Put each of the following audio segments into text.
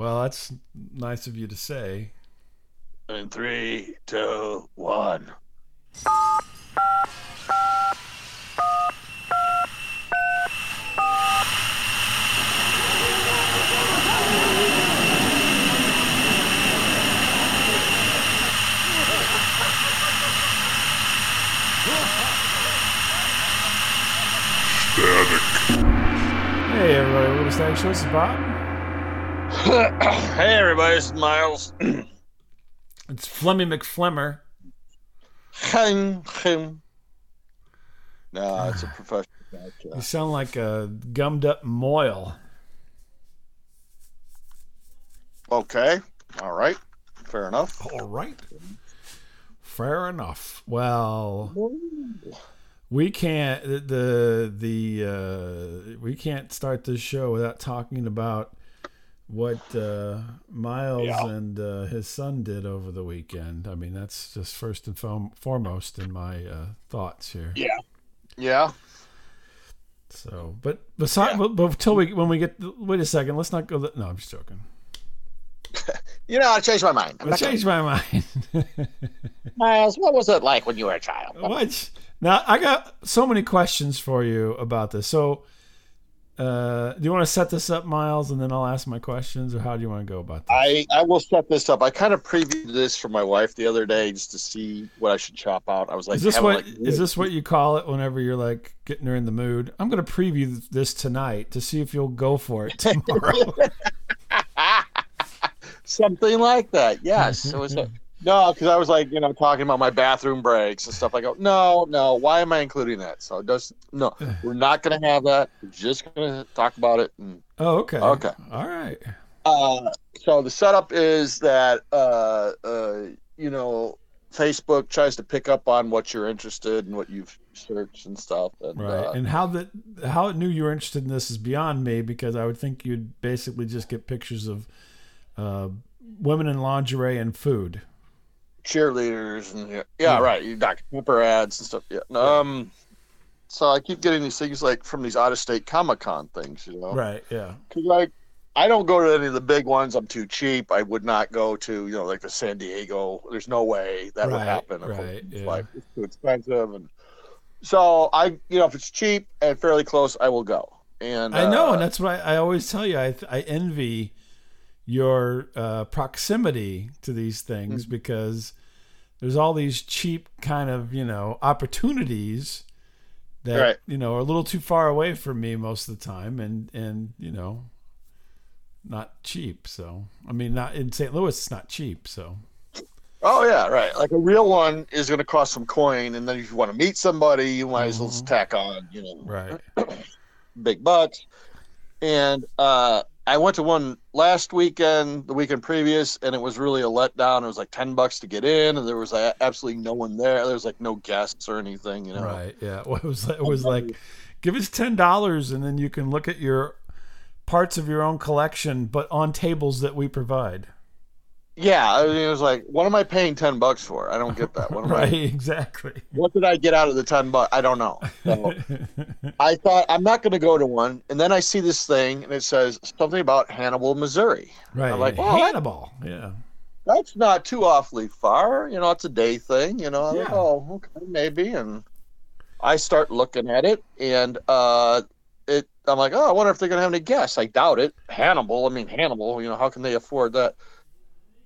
Well, that's nice of you to say. In three, two, one. Hey, everybody. What is that show? This is Bob. hey, everybody, it's Miles. It's Flemmy McFlemmer. Him, him. No, it's a professional. You sound like a gummed up moil. Okay, all right, fair enough. All right. Fair enough. Well, we can't the the uh, we can't start this show without talking about what uh, Miles Yeah. and uh, his son did over the weekend. I mean, that's just first and fom- foremost in my uh, thoughts here. Yeah, yeah. So, but besides, but, but until we when we get wait a second, let's not go. The, no, I'm just joking. You know, I changed my mind. I'm I not gonna- changed my mind. Miles, what was it like when you were a child? What? Now I got so many questions for you about this. So, uh, do you want to set this up, Miles, and then I'll ask my questions, or how do you want to go about this? I, I will set this up. I kind of previewed this for my wife the other day just to see what I should chop out. I was like, is this having, what like, is this what you call it whenever you're like getting her in the mood? I'm going to preview this tonight to see if you'll go for it tomorrow. something like that? Yes. it was a, no, because I was like, you know, talking about my bathroom breaks and stuff. I go, no, no. Why am I including that? So it does no. We're not going to have that. We're just going to talk about it. And, oh, okay. Okay. All right. uh, so the setup is that uh, uh, you know Facebook tries to pick up on what you're interested in, what you've searched and stuff. And, Right. uh, and how that how it knew you were interested in this is beyond me because I would think you'd basically just get pictures of uh, women in lingerie and food. Cheerleaders and yeah, yeah, right. You Dr. Pepper ads and stuff. Yeah. Um. So I keep getting these things like from these out of state Comic Con things, you know. Right. Yeah. Cause like I don't go to any of the big ones. I'm too cheap. I would not go to you know like the San Diego. There's no way that would happen. right, It's yeah. like it's too expensive and. So I, you know, if it's cheap and fairly close, I will go. And I know, uh, and that's why I always tell you I I envy your uh, proximity to these things Mm-hmm. because there's all these cheap kind of you know opportunities that Right. you know are a little too far away from me most of the time, and and you know not cheap. So I mean, not in St. Louis, it's not cheap. So Oh yeah, right. Like a real one is going to cost some coin, and then if you want to meet somebody, you might as well just tack on, you know, right, big bucks. And uh, I went to one last weekend, the weekend previous, and it was really a letdown. It was like ten bucks to get in, and there was like, absolutely no one there. There was like no guests or anything, you know. right, yeah. Well, it was it was like give us ten dollars, and then you can look at your parts of your own collection, but on tables that we provide. Yeah, I mean, it was like, what am I paying ten bucks for? I don't get that. What am Right, I? exactly. What did I get out of the ten bucks? I don't know. So, I thought I'm not going to go to one, and then I see this thing, and it says something about Hannibal, Missouri. right, I'm like, that- Hannibal. Yeah, That's not too awfully far. You know, it's a day thing. You know, I'm like, Yeah. oh, okay, maybe. And I start looking at it, and uh, it. I'm like, oh, I wonder if they're gonna have any guests. I doubt it. Hannibal. I mean, Hannibal. You know, how can they afford that?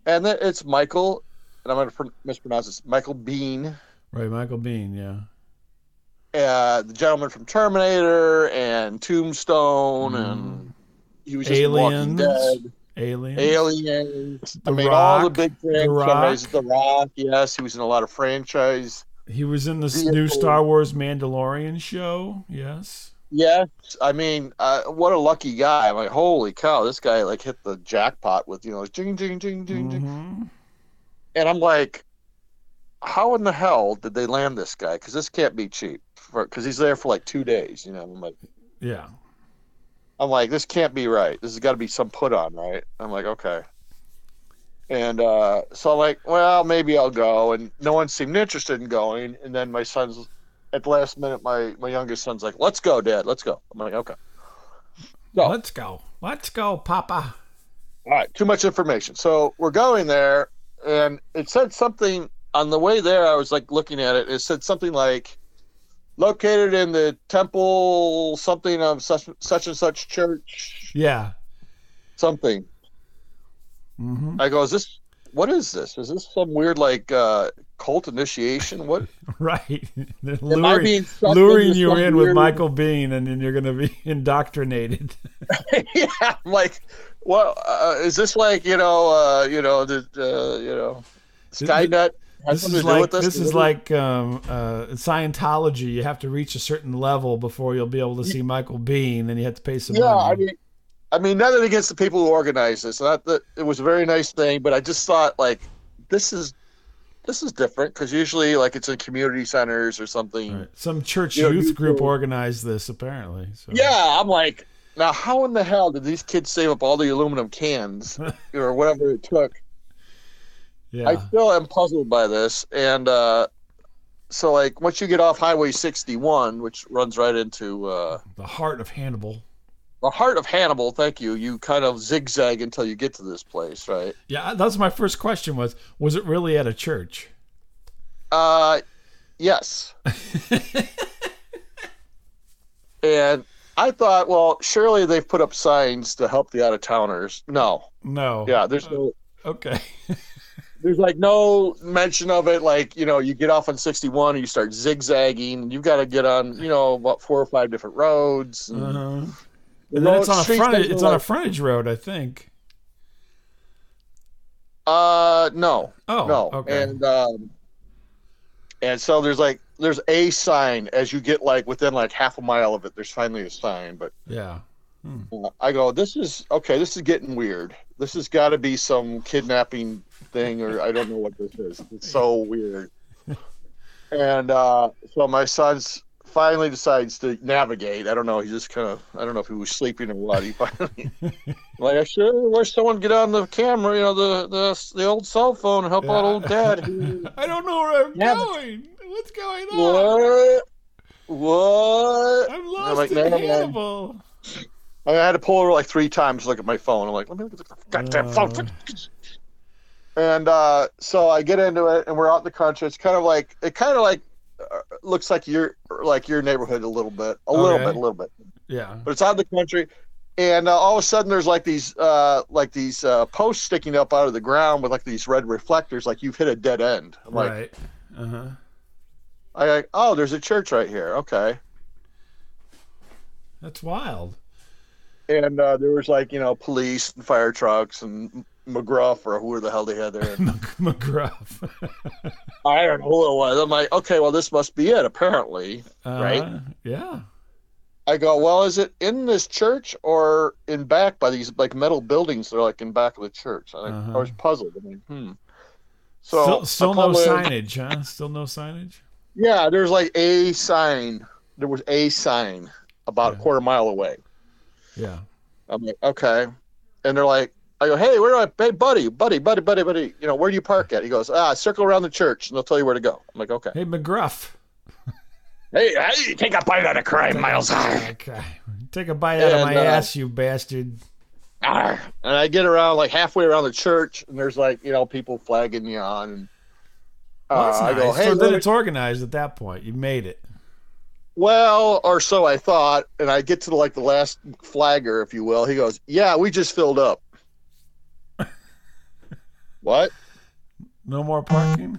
And then it's Michael, and I'm gonna mispronounce this. Michael Biehn. right. Michael Biehn. Yeah. uh, the gentleman from Terminator and Tombstone, Mm. and he was just in Walking Aliens. Dead, Alien. Aliens. I The mean, all the Rock. big The franchises. Rock. The Rock, yes, he was in a lot of franchise. He was in this Vehicle. new Star Wars Mandalorian show. Yes. Yes, I mean, uh, what a lucky guy! I'm like, holy cow, this guy like hit the jackpot with you know, jing, jing, jing, jing, jing. Mhm. and I'm like, how in the hell did they land this guy? Because this can't be cheap, because he's there for like two days. You know, I'm like. Yeah. I'm like, this can't be right. This has got to be some put on, right? I'm like, okay. And uh, so I'm like, well, maybe I'll go. And no one seemed interested in going. And then my son's, at the last minute, my, my youngest son's like, let's go, Dad, let's go. I'm like, okay. No. Let's go. Let's go, Papa. All right, too much information. So we're going there, and it said something on the way there. I was like looking at it. It said something like, "Located in the temple, something of such such and such church, Yeah. something." hmm I go, "Is this? What is this? Is this some weird like uh, cult initiation? What? Right. They're Am I luring, being luring you in with Michael Biehn, and then you're going to be indoctrinated. yeah, I'm like, well, uh, is this like you know, uh, you know, the uh, you know, Skynet has This is like this? this is like um, uh, Scientology. You have to reach a certain level before you'll be able to see Michael Biehn, and you have to pay some yeah. money. I mean, I mean, nothing against the people who organized this. Not that it was a very nice thing, but I just thought like this is this is different because usually like it's in community centers or something. Right. Some church You youth you group organized this, apparently. So. Yeah, I'm like, now how in the hell did these kids save up all the aluminum cans or whatever it took? yeah, I still am puzzled by this. And uh, so, like, once you get off Highway 61, which runs right into uh, the heart of Hannibal. The heart of Hannibal, thank you, you kind of zigzag until you get to this place, right? Yeah, that's my first question. Was was it really at a church? Uh, yes. and I thought, well, surely they've put up signs to help the out of towners. No. No. Yeah, there's no. Okay. There's like no mention of it. Like you know, you get off on 61 and you start zigzagging. You've got to get on, you know, about four or five different roads. And Uh-huh. The And then it's on a streets frontage. It's on a frontage road, I think. Uh, no, Oh, no, okay. and um, and so there's like there's a sign as you get like within like half a mile of it. There's finally a sign, but yeah. uh, I go, this is okay. This is getting weird. This has got to be some kidnapping thing, or I don't know what this is. It's so weird. And uh, so my son's finally decides to navigate. I don't know. He just kind of I don't know if he was sleeping or what. He finally like I sure wish someone get on the camera, you know, the the the old cell phone and help out old dad. He- I don't know where I'm Yeah, going. What's going on? what? What? I'm lost like, in never mind. Hannibal. I had to pull over like three times to look at my phone. I'm like, let me look at the goddamn phone. Uh. And uh, so I get into it, and we're out in the country. It's kind of like it kind of like looks like your like your neighborhood a little bit, a little bit, a little bit. Yeah. But it's out of the country, and uh, all of a sudden there's like these uh, like these uh, posts sticking up out of the ground with like these red reflectors, like you've hit a dead end. I'm like, right. Uh huh. I like, oh, there's a church right here. Okay. That's wild. and uh, there was like you know police and fire trucks and McGruff or whoever the hell they had there. McGruff. I don't know who it was. I'm like, okay, well this must be it. Apparently, Uh, Right? Yeah. I go, well, is it in this church or in back by these like metal buildings that are like in back of the church? I, Uh-huh. I was puzzled. I mean, hmm. So still still no in- signage, huh? Still no signage. Yeah, there's like a sign. There was a sign about a quarter mile away. Yeah. I'm like, okay. And they're like, I go, hey, where do I, hey, buddy, buddy, buddy, buddy, buddy, you know, where do you park at? He goes, ah, circle around the church and they'll tell you where to go. I'm like, okay. Hey McGruff. Hey, hey take a bite out of crime, Miles. Okay. Take a bite out of my uh, ass, you bastard. arr. And I get around like halfway around the church and there's like, you know, people flagging me on. And uh, Well, that's I go, hey, so then me- it's organized at that point. You made it. well, or so I thought. And I get to like the last flagger, if you will. He goes, yeah, we just filled up. What? No more parking.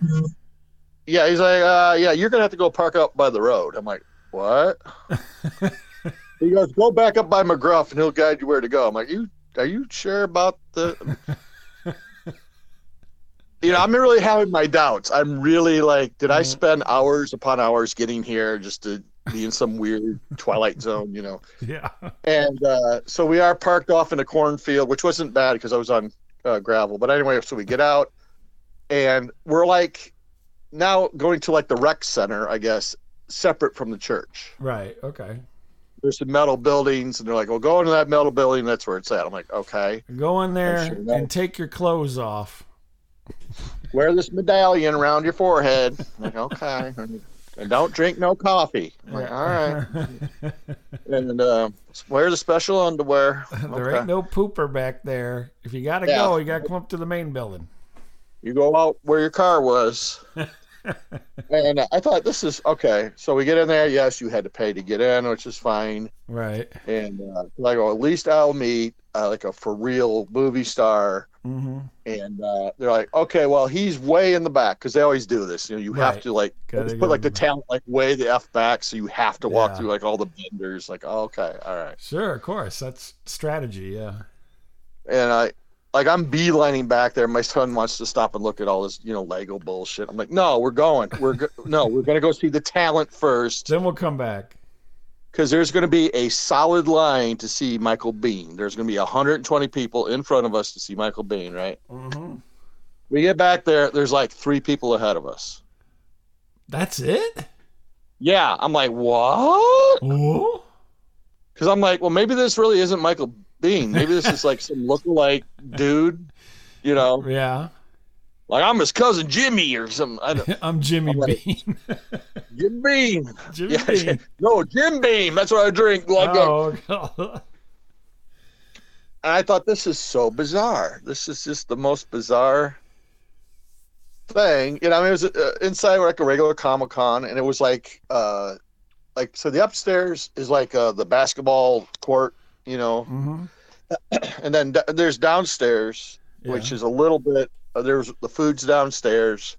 Yeah, he's like, uh, yeah, you're gonna have to go park up by the road. I'm like, what? he goes, go back up by McGruff, and he'll guide you where to go. I'm like, you are you sure about the? you know, I'm really having my doubts. I'm really like, did I Mhm. spend hours upon hours getting here just to be in some weird twilight zone? You know, Yeah. and uh, so we are parked off in a cornfield, which wasn't bad because I was on uh, gravel. But anyway, so we get out, and we're like now going to like the rec center, I guess, separate from the church. Right. Okay. There's some metal buildings, and they're like, "Well, go into that metal building. That's where it's at." I'm like, "Okay." Go in there sure and take your clothes off. Wear this medallion around your forehead. I'm like, okay. and don't drink no coffee. I'm like, all right. And uh, wear the special underwear. there Okay. ain't no pooper back there. If you gotta Yeah. go, you gotta come up to the main building. You go out where your car was. and I thought this is okay. So we get in there. Yes, you had to pay to get in, which is fine. Right. And uh, I go, at least I'll meet uh, like a for real movie star. Mm-hmm. And uh, they're like, okay, well, he's way in the back because they always do this. You know, you have to like put like the- talent like way the f back, so you have to walk Yeah. through like all the vendors. Like, oh, okay, all right. Sure, of course. That's strategy. Yeah. and I like I'm beelining back there. My son wants to stop and look at all this, you know, Lego bullshit. I'm like, no, we're going. We're go- no, we're gonna go see the talent first Then we'll come back. because there's gonna be a solid line to see Michael Biehn. There's gonna be 120 people in front of us to see Michael Biehn. Right? Mm-hmm. We get back there. There's like three people ahead of us. That's it. Yeah, I'm like, what? Because I'm like, well, maybe this really isn't Michael Biehn. Maybe this is like some lookalike dude. You know, Yeah. like I'm his cousin Jimmy or something. I don't, I'm Jimmy I'm like- Bean. Jim Bean. Jimmy Yeah, Bean. no, Jim Beam. That's what I drink. Like, uh, Oh, God. and I thought this is so bizarre. This is just the most bizarre thing. You know, I mean, it was uh, inside like a regular Comic Con, and it was like, uh, like so the upstairs is like uh, the basketball court, you know, Mhm. and then d- there's downstairs, which is a little bit. Uh, there's the food's downstairs,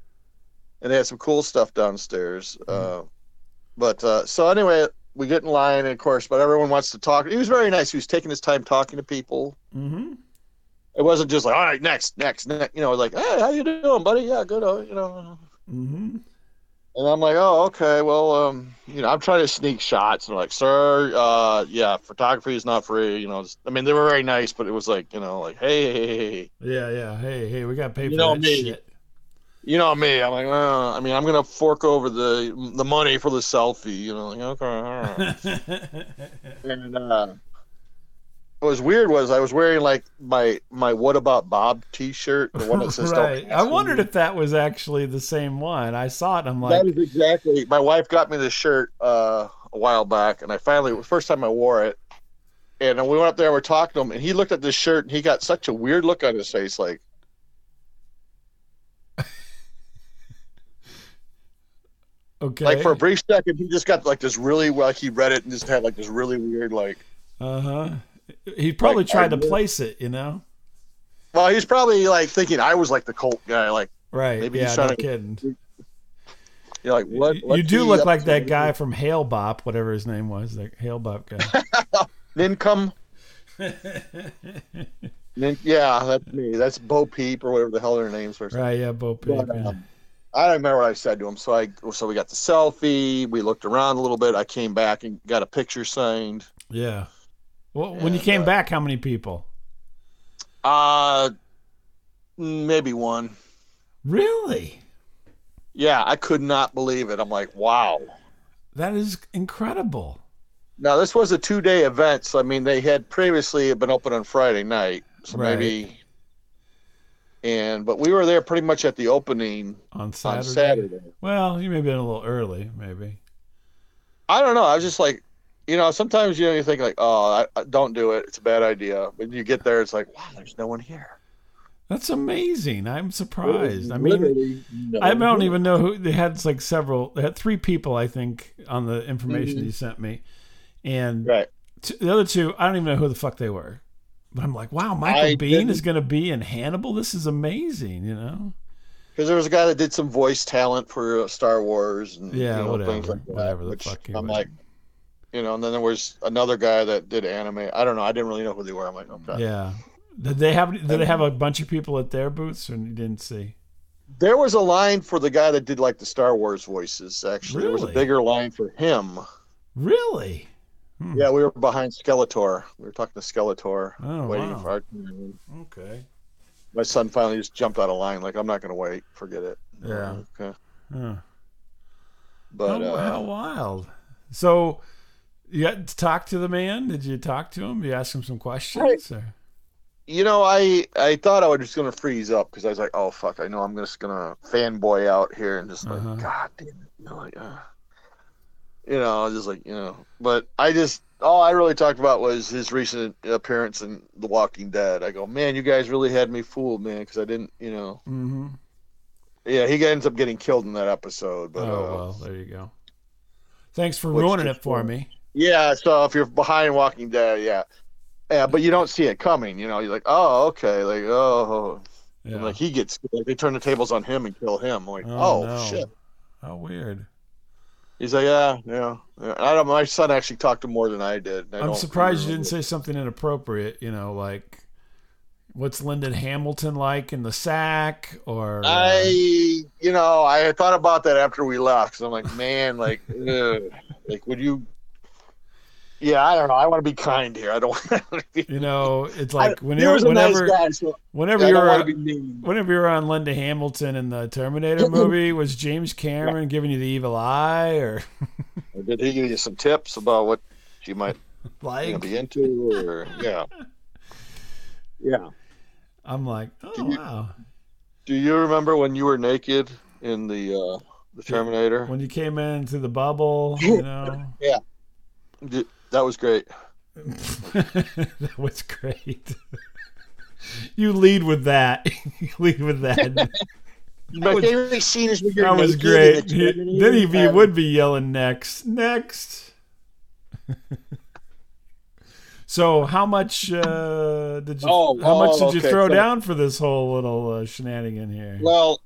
and they had some cool stuff downstairs. Uh, but uh, so anyway, we get in line, and of course, but everyone wants to talk. He was very nice. He was taking his time talking to people. Mhm. It wasn't just like, all right, next, next, next. You know, like, hey, how you doing, buddy? Yeah, good. uh, You know. And I'm like, oh, okay. Well, um, you know, I'm trying to sneak shots, and they're like, sir, uh, yeah, photography is not free. You know, it's- I mean, they were very nice, but it was like, you know, like, hey, hey, hey, hey. Yeah, yeah. Hey, hey, we got to pay You for know that me. shit. you know me. I'm like, uh, I mean, I'm gonna fork over the the money for the selfie. You know, like, okay, all right. and uh, what was weird was I was wearing like my my What About Bob T-shirt, the one that says "Don't right. I wondered me." if that was actually the same one. I saw it. and I'm like, that is exactly. My wife got me this shirt uh, a while back, and I finally it was the first time I wore it. And we went up there, and we're talking to him, and he looked at this shirt, and he got such a weird look on his face, like. okay. Like for a brief second, he just got like this really like he read it and just had like this really weird like. Uh huh. He probably Like, tried to knew- place it, you know? Well, he's probably like thinking I was like the cult guy, like Right. Maybe yeah, he's no trying to- kidding. you're like what? You- do look like that guy from Hale-Bopp, whatever his name was, that Hail Bop guy. Nincome. Nin- yeah, that's me. That's Bo Peep or whatever the hell their names were. right, yeah, Bo Peep. But, yeah. um, I don't remember what I said to him. So I so we got the selfie. We looked around a little bit. I came back and got a picture signed. yeah. Well, when you came uh, back, how many people? Uh maybe one. Really? Yeah, I could not believe it. I'm like, wow. That is incredible. Now this was a two day event, so I mean they had previously been open on Friday night, so Right. maybe. And but we were there pretty much at the opening On Saturday. on Saturday. Well, you may have been a little early, maybe. I don't know. I was just like, you know, sometimes you know you think like, oh, I, I, don't do it. It's a bad idea. When you get there, it's like, wow, there's no one here. That's amazing. I'm surprised. I mean, no I don't here. even know who they had. Like several, they had three people, I think, on the information Mhm. you sent me, and Right. t- the other two, I don't even know who the fuck they were. But I'm like, wow, Michael I Biehn didn't- is going to be in Hannibal. This is amazing, you know? Because there was a guy that did some voice talent for uh, Star Wars and Yeah, you know, whatever, things like that. whatever the which fuck I'm would. like, you know, and then there was another guy that did anime. I don't know. I didn't really know who they were. I'm like, okay. Yeah. Did they have? Did they have a bunch of people at their booths, or you didn't see? There was a line for the guy that did like the Star Wars voices. Actually, there was a bigger line for him. Really? Hmm. Yeah, we were behind Skeletor. We were talking to Skeletor, Oh, waiting wow. for our turn. Okay. My son finally just jumped out of line. Like, I'm not going to wait. Forget it. Yeah. Okay. Huh. But how, uh, how wild. So, you got to talk to the man? Did you talk to him? Did You ask him some questions? You know, I I thought I was just going to freeze up because I was like, oh fuck, I know I'm just going to fanboy out here and just like, Uh-huh. God damn it. You know, like, uh. you know, just like you know. But I just all I really talked about was his recent appearance in The Walking Dead. I go, man, you guys really had me fooled, man, because I didn't, you know. Mm-hmm. Yeah, he ends up getting killed in that episode. But Oh uh, well, there you go. Thanks for ruining it for me. Yeah, so if you're behind Walking Dead, yeah, yeah, but you don't see it coming. You know, you're like, oh, okay, like oh, Yeah. like he gets like they turn the tables on him and kill him. I'm like, Oh, oh, no. shit. How weird. He's like, yeah, yeah. yeah. I don't. My son actually talked to more than I did. I I'm surprised you didn't say something inappropriate. You know, like what's Linda Hamilton like in the sack, or uh, I, you know, I thought about that after we left because I'm like, man, like, like, would you? Yeah, I don't know. I want to be kind here. I don't. want to be, you know, it's like he whenever, whenever, nice guy, so whenever don't you're, want to be mean. whenever you're on Linda Hamilton in the Terminator movie, was James Cameron giving you the evil eye, or Or Did he give you some tips about what you might you know, like? be into? Or yeah, yeah. I'm like, oh Can you- wow. Do you remember when you were naked in the uh, the Terminator? When you came into the bubble, you know, yeah. Did- That was great. that was great. you lead with that. you lead with that. My was- favorite scene is when you're That was great. the then he, he and- would be yelling next, next. so how much uh, did you? Oh, how much oh, did you okay, throw so- down for this whole little uh, shenanigan here? Well,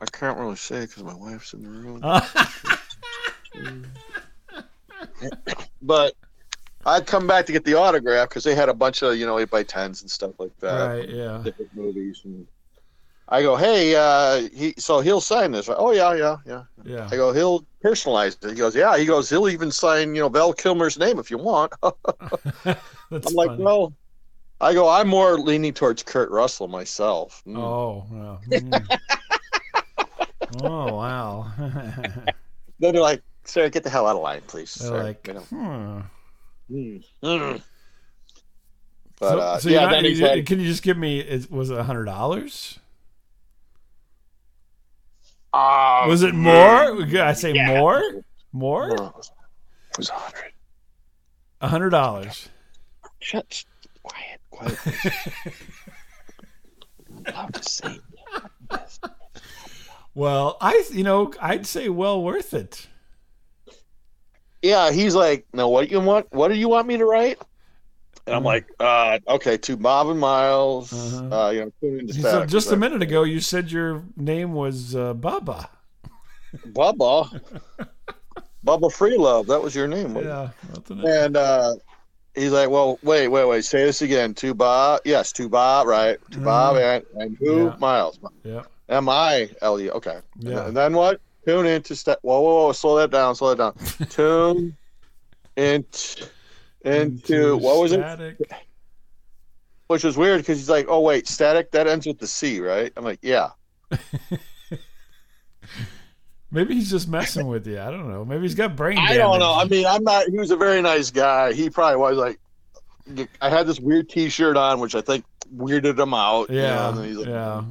I can't really say because my wife's in the room. But I'd come back to get the autograph because they had a bunch of you know eight by tens and stuff like that. right. Yeah. Different movies. And I go, hey, uh, he so he'll sign this. Oh yeah, yeah, yeah. Yeah. I go, he'll personalize it. He goes, yeah. He goes, he'll even sign you know Val Kilmer's name if you want. That's I'm like, well, I go, I'm more leaning towards Kurt Russell myself. Mm. Oh. Wow. Mm. oh wow. Then they're like, sir, get the hell out of line, please. They're sir." like, You hmm. Mm. Mm. But so, uh, so yeah, not- then he's you- like, can you just give me? Is, was it a hundred dollars? "Ah, Was it mm, more? I say yeah." more. More? No, it was a hundred. A hundred dollars. Shut. sh- Quiet. Quiet. I'm allowed to say. Yes. Well, I you know I'd say well worth it. Yeah, he's like, no, what you want? What do you want me to write? And I'm Mhm. like, uh, okay, to Bob and Miles. Uh-huh. Uh, you know, tune into So just a minute ago, you said your name was uh, Baba. Bubba. Bubba Freelove. That was your name. Yeah. And uh, he's like, well, wait, wait, wait. Say this again. To Bob. Yes, to Bob. Right. To. Bob and, and who? Yeah. Miles. Yeah, M I L E. Okay. yeah. And then what? Tune into step. Whoa, whoa, whoa! Slow that down. Slow that down. Tune into into what was it? Which was weird because he's like, oh wait, static. That ends with the C, right? I'm like, yeah. Maybe he's just messing with you. I don't know. Maybe he's got brain Damage. I don't know. I mean, I'm not. He was a very nice guy. He probably was like. I had this weird T-shirt on, which I think weirded him out. you know, yeah, and he's like, yeah.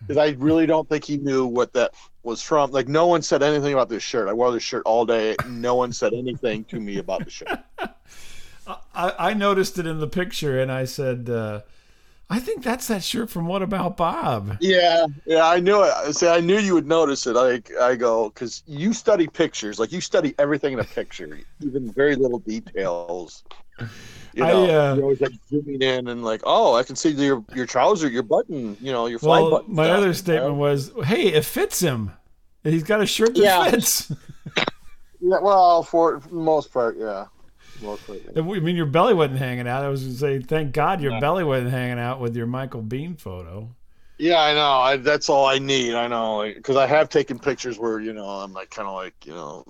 because I really don't think he knew what that was from. Like, no one said anything about this shirt. I wore this shirt all day. No one said anything to me about the shirt. I, I noticed it in the picture, and I said, uh, "I think that's that shirt from What About Bob." Yeah, yeah, I knew it. I say I knew you would notice it. Like, I go because you study pictures. Like, you study everything in a picture, even very little details. You I, know, uh, you're always like zooming in and like, oh, I can see your your trouser, your button. You know, your fly Well, button. my other statement was, "Hey, it fits him. He's got a shirt that Yeah. fits." Yeah, well, for, for most part, yeah. Most. I mean, your belly wasn't hanging out. I was going to say, thank God your No. belly wasn't hanging out with your Michael Biehn photo. Yeah, I know. I, that's all I need. I know because I have taken pictures where you know I'm like kind of like you know,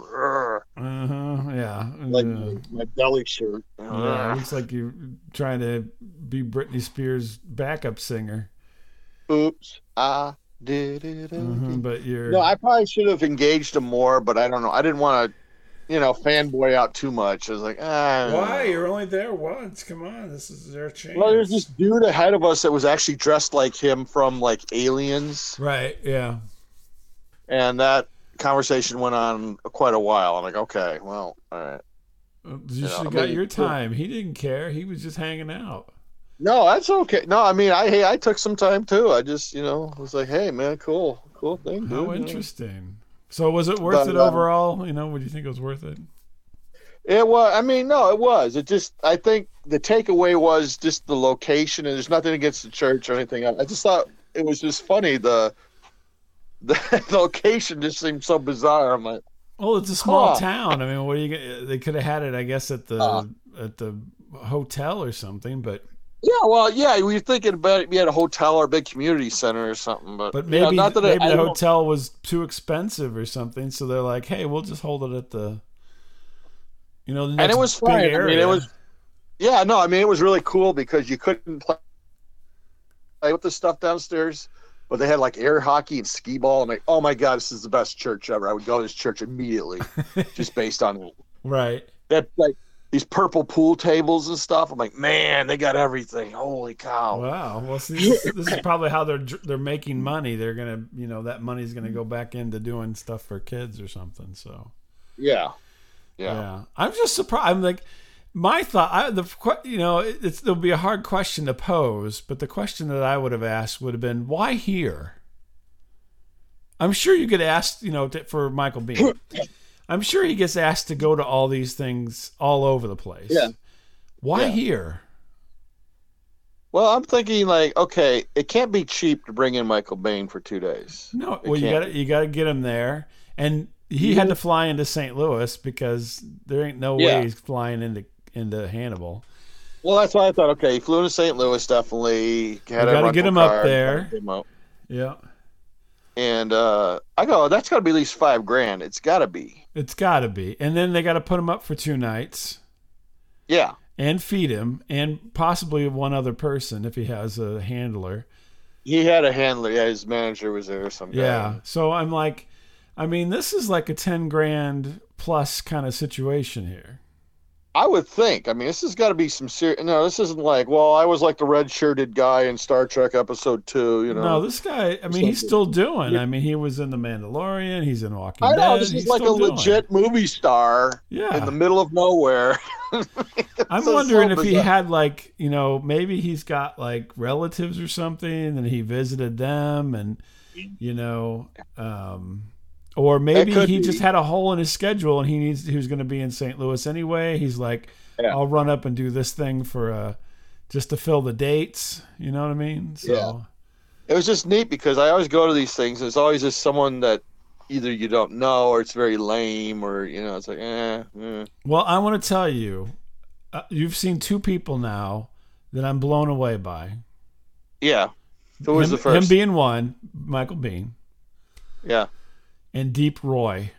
Uh huh. Yeah. like Uh, my, belly shirt. yeah. Looks like you're trying to be Britney Spears' backup singer. Oops, I did it. Mhm. But you're. No, I probably should have engaged him more, but I don't know. I didn't want to, you know, fanboy out too much. I was like, ah. Why? You're only there once. Come on. This is their chance. Well, there's this dude ahead of us that was actually dressed like him from like Aliens, Right. Yeah. and that conversation went on quite a while. I'm like, okay, well, all right. You should have got your time. He didn't care. He was just hanging out. No, that's okay. No, I mean, I hey, I took some time too. I just, you know, was like, hey, man, cool, cool thing. How dude. interesting. So was it worth But, it um, overall? You know, would you think it was worth it? It was. I mean, no, it was. It just. I think the takeaway was just the location, and there's nothing against the church or anything. I just thought it was just funny. The the location just seemed so bizarre. I'm like, Well, it's a small Huh. town. I mean, what do you? They could have had it, I guess, at the Uh. at the hotel or something. But yeah, well, yeah. We were thinking about it. We had a hotel or a big community center or something, but but you know, maybe not that maybe I, the don't- hotel was too expensive or something. So they're like, hey, we'll just hold it at the. You know, the and it was fine. I mean, it was. Yeah, no, I mean it was really cool because you couldn't play, play with the stuff downstairs, but they had like air hockey and skee ball. I'm like, oh my god, this is the best church ever. I would go to this church immediately, just based on it. right. Had like these purple pool tables and stuff. I'm like, man, they got everything. Holy cow! Wow. Well, see, this, this is probably how they're they're making money. They're gonna, you know, that money's gonna go back into doing stuff for kids or something. So Yeah, yeah, yeah, I'm just surprised. I'm like, my thought, I, the you know, it- it's there'll be a hard question to pose, but the question that I would have asked would have been, why here? I'm sure you get asked, you know, for Michael Biehn. I'm sure he gets asked to go to all these things all over the place. Yeah. Why Yeah. here? Well, I'm thinking like, okay, it can't be cheap to bring in Michael Bain for two days. No, It well, you got to you got to get him there, and he had to fly into St. Louis because there ain't no Yeah. way he's flying into into Hannibal. Well, that's why I thought, okay, he flew into St. Louis, definitely. Had gotta get him up there. him out. Yeah, And uh, I go, that's got to be at least five grand. It's got to be. it's got to be, and then they got to put him up for two nights Yeah. and feed him, and possibly one other person if he has a handler. He had a handler. Yeah, his manager was there or some guy. Yeah, so I'm like, I mean, this is like a ten grand plus kind of situation here. I would think. I mean, this has got to be some serious. No, this isn't like, well, I was like the red shirted guy in Star Trek episode two, you know. No, this guy. I mean, he's still doing. I mean, he was in the Mandalorian. He's in Walking I Dead. know, this he's is like a legit movie star Yeah, in the middle of nowhere. I'm wondering so if he had like you know maybe he's got like relatives or something and he visited them and you know um or maybe he be. just had a hole in his schedule and he needs he was going to be in St. Louis anyway. He's like Yeah. I'll run up and do this thing for uh just to fill the dates, you know what I mean? So Yeah. It was just neat because I always go to these things. There's always just someone that either you don't know or it's very lame or you know it's like eh. eh. Well, I want to tell you, uh, you've seen two people now that I'm blown away by. yeah. Who was him, the first? Him being one, Michael Biehn, yeah. And Deep Roy.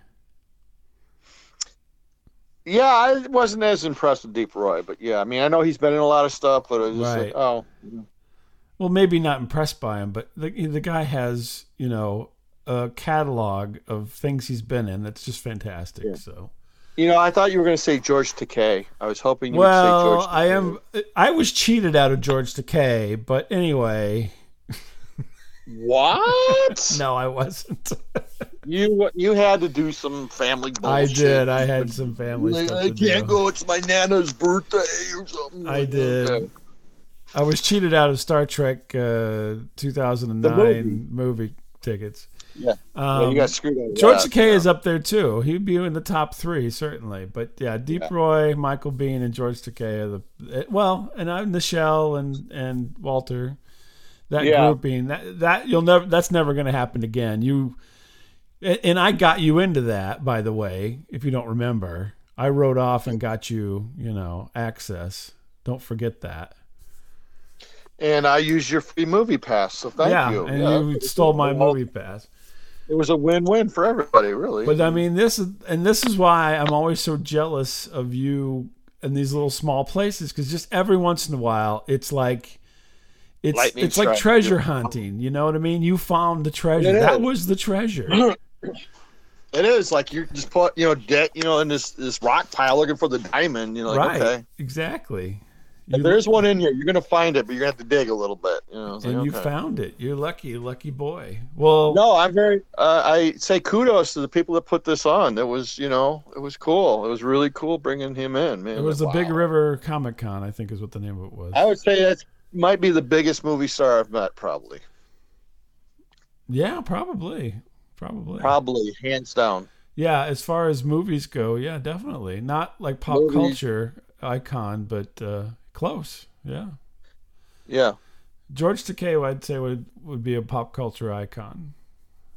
Yeah, I wasn't as impressed with Deep Roy, but yeah, I mean, I know he's been in a lot of stuff, but it was just Right. like, oh, Well, maybe not impressed by him, but the the guy has you know a catalog of things he's been in that's just fantastic. Yeah. So you know, I thought you were going to say George Takei. I was hoping you would say George. well. I am. I was cheated out of George Takei, but anyway, What? no, I wasn't. You you had to do some family bullshit. I did. I had some family Like, I can't go. It's my nana's birthday or something. I Like, did. I was cheated out of Star Trek uh, 2009 movie. movie. tickets. Yeah. Um, yeah, you got screwed out George that, Takei yeah. is up there too. He'd be in the top three certainly. But yeah, Deep Yeah. Roy, Michael Biehn, and George Takei are the eh, well, and I'm Nichelle and and Walter. That Yeah. grouping that that you'll never that's never going to happen again. You and and I got you into that by the way. If you don't remember, I wrote off and got you you know access. Don't forget that. And I used your free movie pass, so thank yeah, you. and Yeah. you stole my movie pass. It was a win-win for everybody, really. But I mean, this is and this is why I'm always so jealous of you in these little small places because just every once in a while, it's like it's Lightning it's like strike. treasure hunting. You know what I mean? You found the treasure. It That is. was the treasure. it is like you're just put, you know, debt, you know, in this this rock pile looking for the diamond. You know, like right? okay, Exactly. You, There's one in here. You're gonna find it, but you're gonna have to dig a little bit. You know, and like, you okay. found it. You're lucky, lucky boy. Well, No, I'm very. Uh, I say kudos to the people that put this on. It was, you know, it was cool. It was really cool bringing him in. Man, it was the Wow. Big River Comic Con, I think, is what the name of it was. I would say that might be the biggest movie star I've met. Probably, yeah, probably, probably. probably hands down. Yeah, as far as movies go, yeah, definitely. Not like pop Movies. culture icon, but uh, close. Yeah. Yeah, George Takei, I'd say, would, would be a pop culture icon.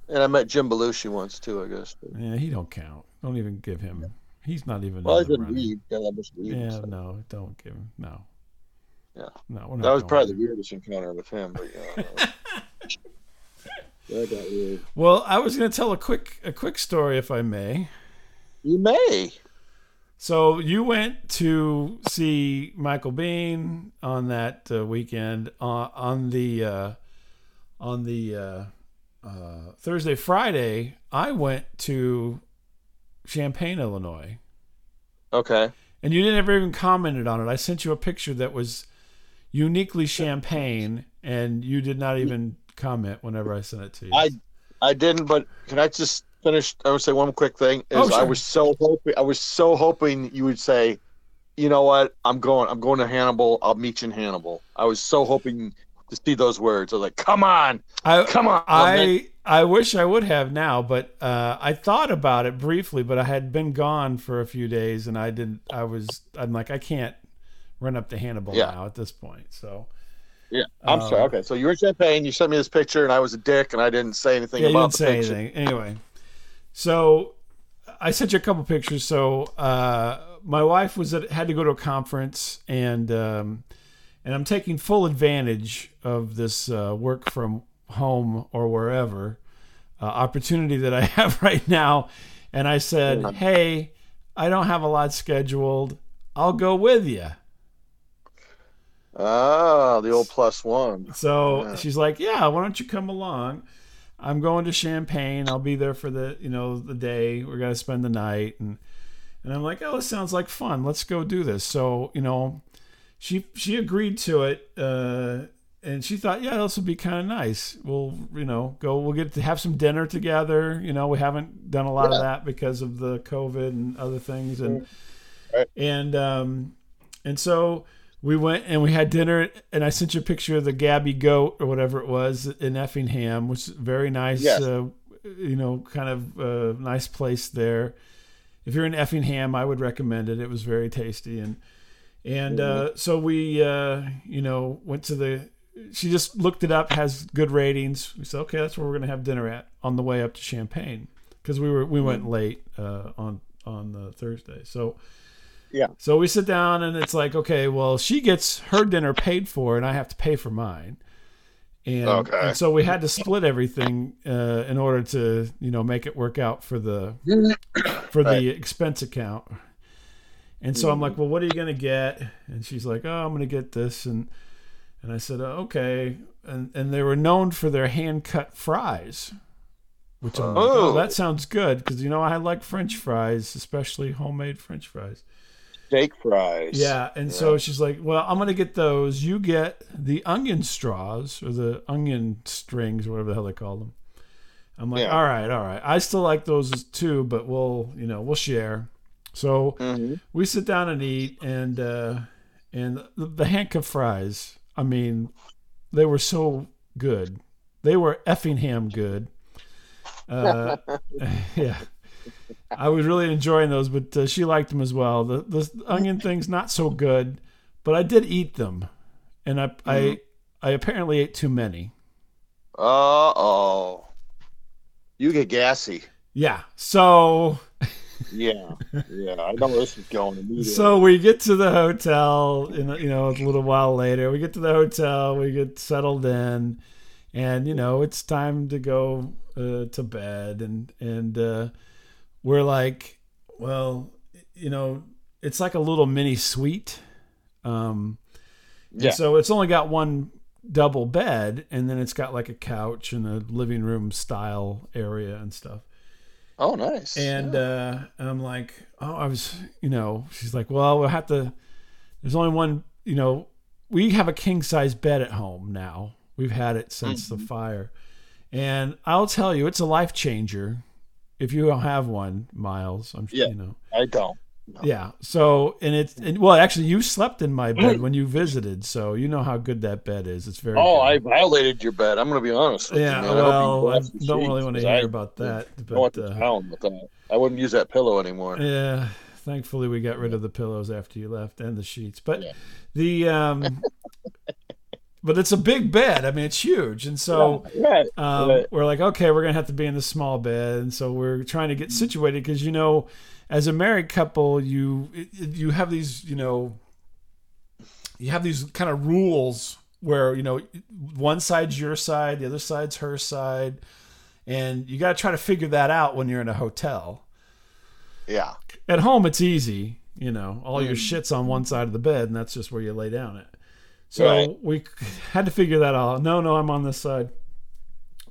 and I met Jim Belushi once too. I guess. Yeah, he don't count. Don't even give him. He's not even. Well, he's a Yeah, lead. Yeah, so. no, don't give him. No. Yeah. No, we're not That was probably there. the weirdest encounter with him. But yeah, that got weird. Well, I was going to tell a quick a quick story, if I may. You may. So you went to see Michael Biehn on that uh, weekend uh, on the uh, on the uh, uh, Thursday Friday. I went to Champaign, Illinois, Okay. and you didn't ever even commented on it. I sent you a picture that was uniquely Champaign, and you did not even comment whenever I sent it to you. I I didn't, but can I just finish? I would say one quick thing is Oh, I was so hoping I was so hoping you would say, you know what, I'm going I'm going to Hannibal. I'll meet you in Hannibal. I was so hoping to see those words. I was like, come on, I, come on. I I wish I would have now, but uh, I thought about it briefly, but I had been gone for a few days, and I didn't. I was. I'm like, I can't run up to Hannibal Yeah. now at this point. So yeah, I'm um, sorry. Okay, so you were in Champaign. You sent me this picture, and I was a dick, and I didn't say anything yeah, you about didn't the say picture. anything anyway. So I sent you a couple pictures. So uh, my wife was at, had to go to a conference, and um, and I'm taking full advantage of this uh, work from home or wherever uh, opportunity that I have right now. And I said, Yeah. "Hey, I don't have a lot scheduled. I'll go with you." Ah, the old plus one. So Yeah. she's like, "Yeah, why don't you come along? I'm going to Champaign. I'll be there for the you know the day. We're gonna spend the night." And and I'm like, "Oh, this sounds like fun. Let's go do this." So you know, she she agreed to it, uh, and she thought, "Yeah, this will be kind of nice. We'll you know go. We'll get to have some dinner together. You know, we haven't done a lot of that because of the COVID and other things, and Right. and um, and so." We went and we had dinner and i sent you a picture of the gabby goat or whatever it was in effingham which is very nice Yes. uh, you know kind of uh, nice place there. If you're in effingham i would recommend it. It was very tasty. And and uh, so we uh, you know went to the she just looked it up has good ratings. We said okay that's where we're going to have dinner at on the way up to champaign because we were we went late uh, on on the thursday. So Yeah. so we sit down and it's like, okay, well, she gets her dinner paid for and I have to pay for mine. And, Okay. and so we had to split everything uh, in order to, you know, make it work out for the for the Right. expense account. And so I'm like, well, what are you gonna get? And she's like, oh, I'm gonna get this. And and I said, oh, okay. And and they were known for their hand cut fries, which I'm like, oh, Oh. that sounds good because you know I like French fries, especially homemade French fries. Steak fries. Yeah, and so she's like, "Well, I'm gonna get those. You get the onion straws or the onion strings or whatever the hell they call them." I'm like, Yeah. "All right, all right. I still like those too, but we'll, you know, we'll share." So hmm we sit down and eat, and uh, and the, the handcuff fries. I mean, they were so good. They were Effingham good. Uh, yeah. I was really enjoying those, but uh, she liked them as well. The the onion thing's not so good, but I did eat them, and I I I apparently ate too many. Uh oh. You get gassy. Yeah. So Yeah. Yeah. I know where this is going immediately. so we get to the hotel, in you know, a little while later. We get to the hotel, we get settled in, and you know, it's time to go uh, to bed, and and uh, we're like, well, you know, it's like a little mini suite. Um, Yeah. So it's only got one double bed, and then it's got like a couch and a living room style area and stuff. oh, nice. And Yeah. uh, and I'm like, oh, I was, you know, she's like, well, we'll have to. There's only one, you know, we have a king size bed at home now. We've had it since Mm-hmm. the fire. And I'll tell you, it's a life changer if you don't have one, Miles. I'm sure Yeah. you know. I don't. Yeah. So, and it's, and, well, actually, you slept in my bed when you visited. So, you know how good that bed is. It's very Oh, I violated your bed. I'm going to be honest. With Yeah, you. I well, I don't really want to hear I about that. want But uh, that. I wouldn't use that pillow anymore. yeah, thankfully we got rid of the pillows after you left and the sheets. But Yeah. the um, but it's a big bed. I mean, it's huge, and so right. um, Right. we're like, okay, we're gonna have to be in the small bed, and so we're trying to get situated because you know, as a married couple, you you have these you know, you have these kind of rules where you know one side's your side, the other side's her side, and you got to try to figure that out when you're in a hotel. Yeah. At home, it's easy. You know, all your Mm. shit's on one side of the bed, and that's just where you lay down it. So Right. we had to figure that out. No, no, I'm on this side.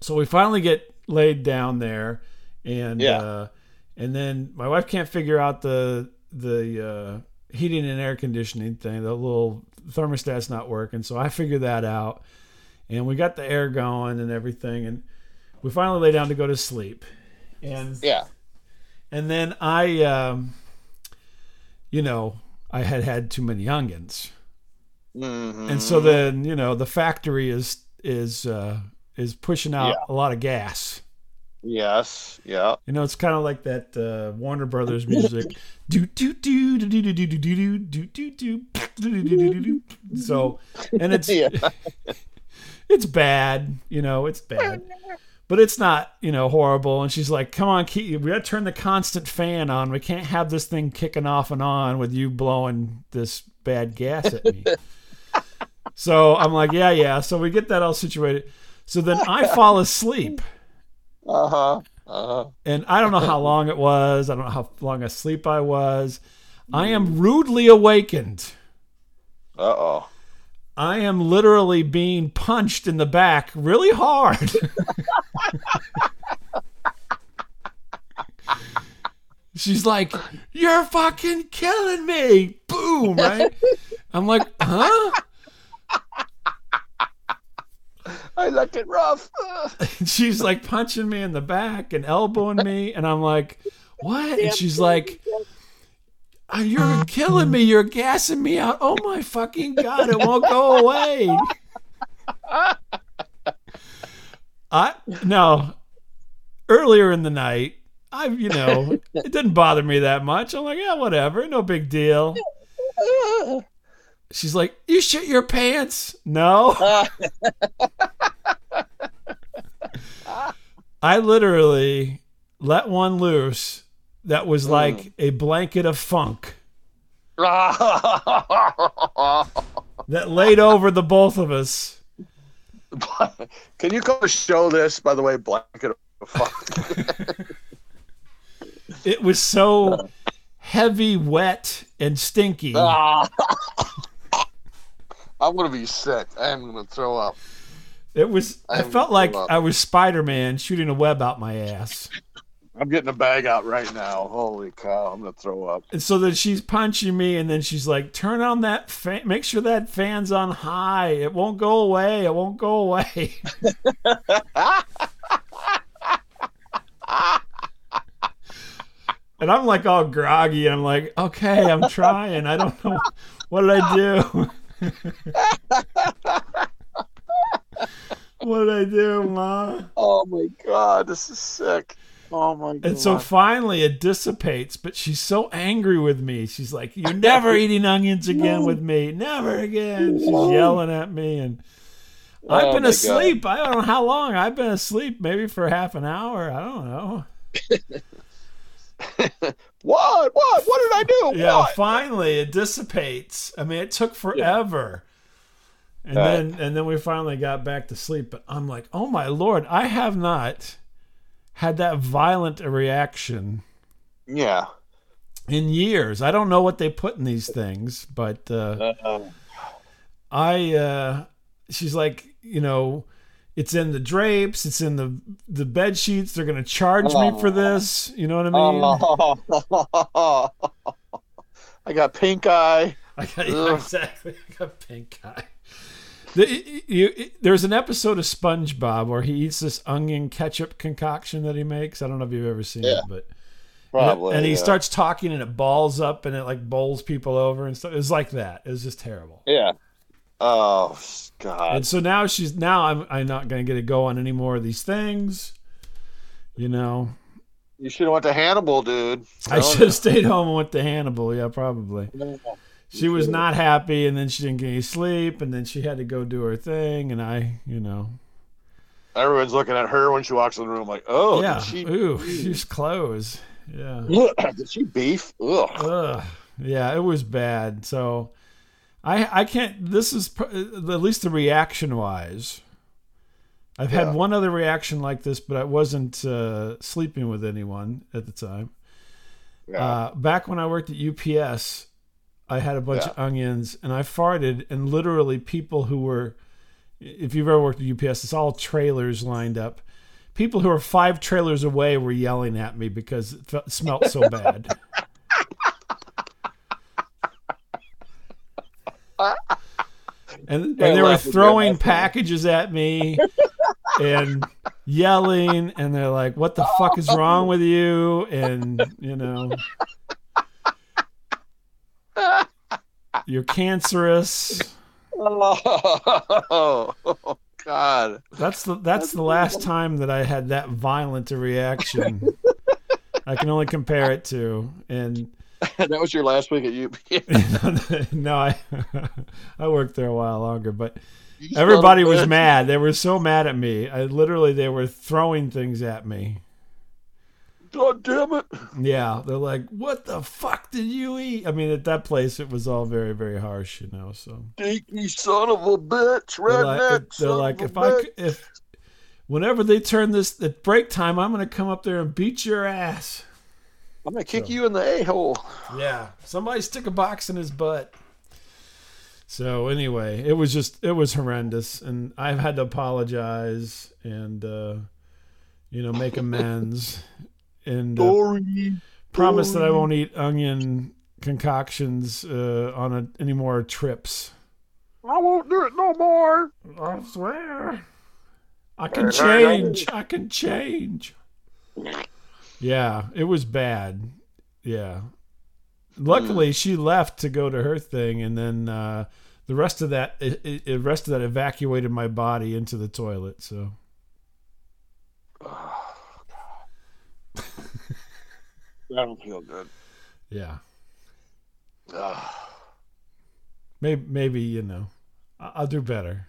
So we finally get laid down there, and Yeah. uh, and then my wife can't figure out the the uh, heating and air conditioning thing. The little thermostat's not working, so I figured that out, and we got the air going and everything, and we finally lay down to go to sleep, and Yeah. and then I, um, you know, I had had too many onions, Mhm. and so then you know the factory is is uh, is pushing out a lot of gas. Yes. Yeah. You know, it's kind of like that uh, Warner Brothers music. do do do do do do do do do do do do do do do do do. So, and it's Yeah. it's bad. You know, it's bad. But it's not, you know, horrible. And she's like, "Come on, keep, we got to turn the constant fan on. We can't have this thing kicking off and on with you blowing this bad gas at me." So I'm like, "Yeah, yeah." So we get that all situated. So then I fall asleep, Uh huh. Uh huh. and I don't know how long it was. I don't know how long asleep I was. I am rudely awakened. Uh oh. I am literally being punched in the back really hard. She's like, You're fucking killing me. Boom, right? I'm like, Huh? I like it rough. She's like punching me in the back and elbowing me. And I'm like, What? And she's like, "Oh, You're killing me. You're gassing me out. Oh my fucking God. It won't go away. I no. Earlier in the night, I you know it didn't bother me that much. I'm like, yeah, whatever, no big deal. She's like, you shit your pants? No, I literally let one loose that was mm. like a blanket of funk that laid over the both of us. Can you come show this, by the way, blanket of fuck? It was so heavy, wet, and stinky. Ah. I'm gonna be sick. I am gonna throw up. It was. I I'm felt like up. I was Spider Man shooting a web out my ass. I'm getting a bag out right now. Holy cow! I'm gonna throw up. And so then she's punching me, and then she's like, "Turn on that fan. Make sure that fan's on high. It won't go away. It won't go away." and I'm like all groggy. I'm like, "Okay, I'm trying. I don't know. What did I do? what did I do, ma?" Oh my god, this is sick. Oh my god. And so finally it dissipates, but she's so angry with me. She's like, You're never eating onions again with me. Never again. She's yelling at me. And oh I've Oh been my asleep. I don't know how long. I've been asleep, maybe for half an hour. I don't know. what? What? What did I do? Yeah, What? finally it dissipates. I mean, it took forever. And Right. then and then we finally got back to sleep. But I'm like, oh my lord, I have not had that violent a reaction Yeah. in years. I don't know what they put in these things, but uh, Uh, I uh, she's like, you know, it's in the drapes, it's in the the bed sheets. They're gonna charge me for Oh. this. You know what I mean? oh. I got pink eye. I got yeah, exactly. I got pink eye. The, you, there's an episode of SpongeBob where he eats this onion ketchup concoction that he makes. I don't know if you've ever seen Yeah. it, but Probably. and he yeah. starts talking and it balls up and it like bowls people over and stuff. It was like that. It was just terrible. Yeah. Oh God. And so now she's now I'm I'm not gonna get to go on any more of these things. You know, You should have went to Hannibal, dude. I should have stayed home and went to Hannibal. Yeah, probably. She was not happy, and then she didn't get any sleep, and then she had to go do her thing, and I, you know, Everyone's looking at her when she walks in the room, like, "Oh, yeah, she? ooh, she's clothes, yeah, did she beef? Ugh." Ugh. yeah, it was bad. So, I, I can't. This is at least the reaction wise. I've Yeah. had one other reaction like this, but I wasn't uh, sleeping with anyone at the time. Yeah. Uh, back when I worked at UPS, I had a bunch Yeah. of onions and I farted, and literally people who were, if you've ever worked at UPS, it's all trailers lined up. People who are five trailers away were yelling at me because it felt, smelled so bad. And, and they were throwing packages at me and yelling and they're like what the fuck is wrong with you? And you know you're cancerous. Oh, God. that's the that's the last time that i had that violent a reaction. I can only compare it to. And that was your last week at UP. no i i worked there a while longer but everybody was mad they were so mad at me i literally they were throwing things at me God damn it. Yeah, they're like, "What the fuck did you eat?" I mean, at that place, it was all very, very harsh, you know. So Dinky son of a bitch. they're Redneck. like, they're like if I, bitch. c- if whenever they turn this at break time, I'm gonna come up there and beat your ass. I'm going to kick So- you in the a hole. Yeah, somebody stick a box in his butt. So anyway, it was just it was horrendous, and I've had to apologize and uh, you know make amends and uh, Dory. promise that I won't eat onion concoctions uh, on a, any more trips. I won't do it no more. I swear. I can change. I can change. Yeah, it was bad. Yeah. Luckily, she left to go to her thing, and then uh, the rest of that, it, it, the rest of that evacuated my body into the toilet. So I don't feel good. yeah, Ugh. maybe maybe you know, I'll do better.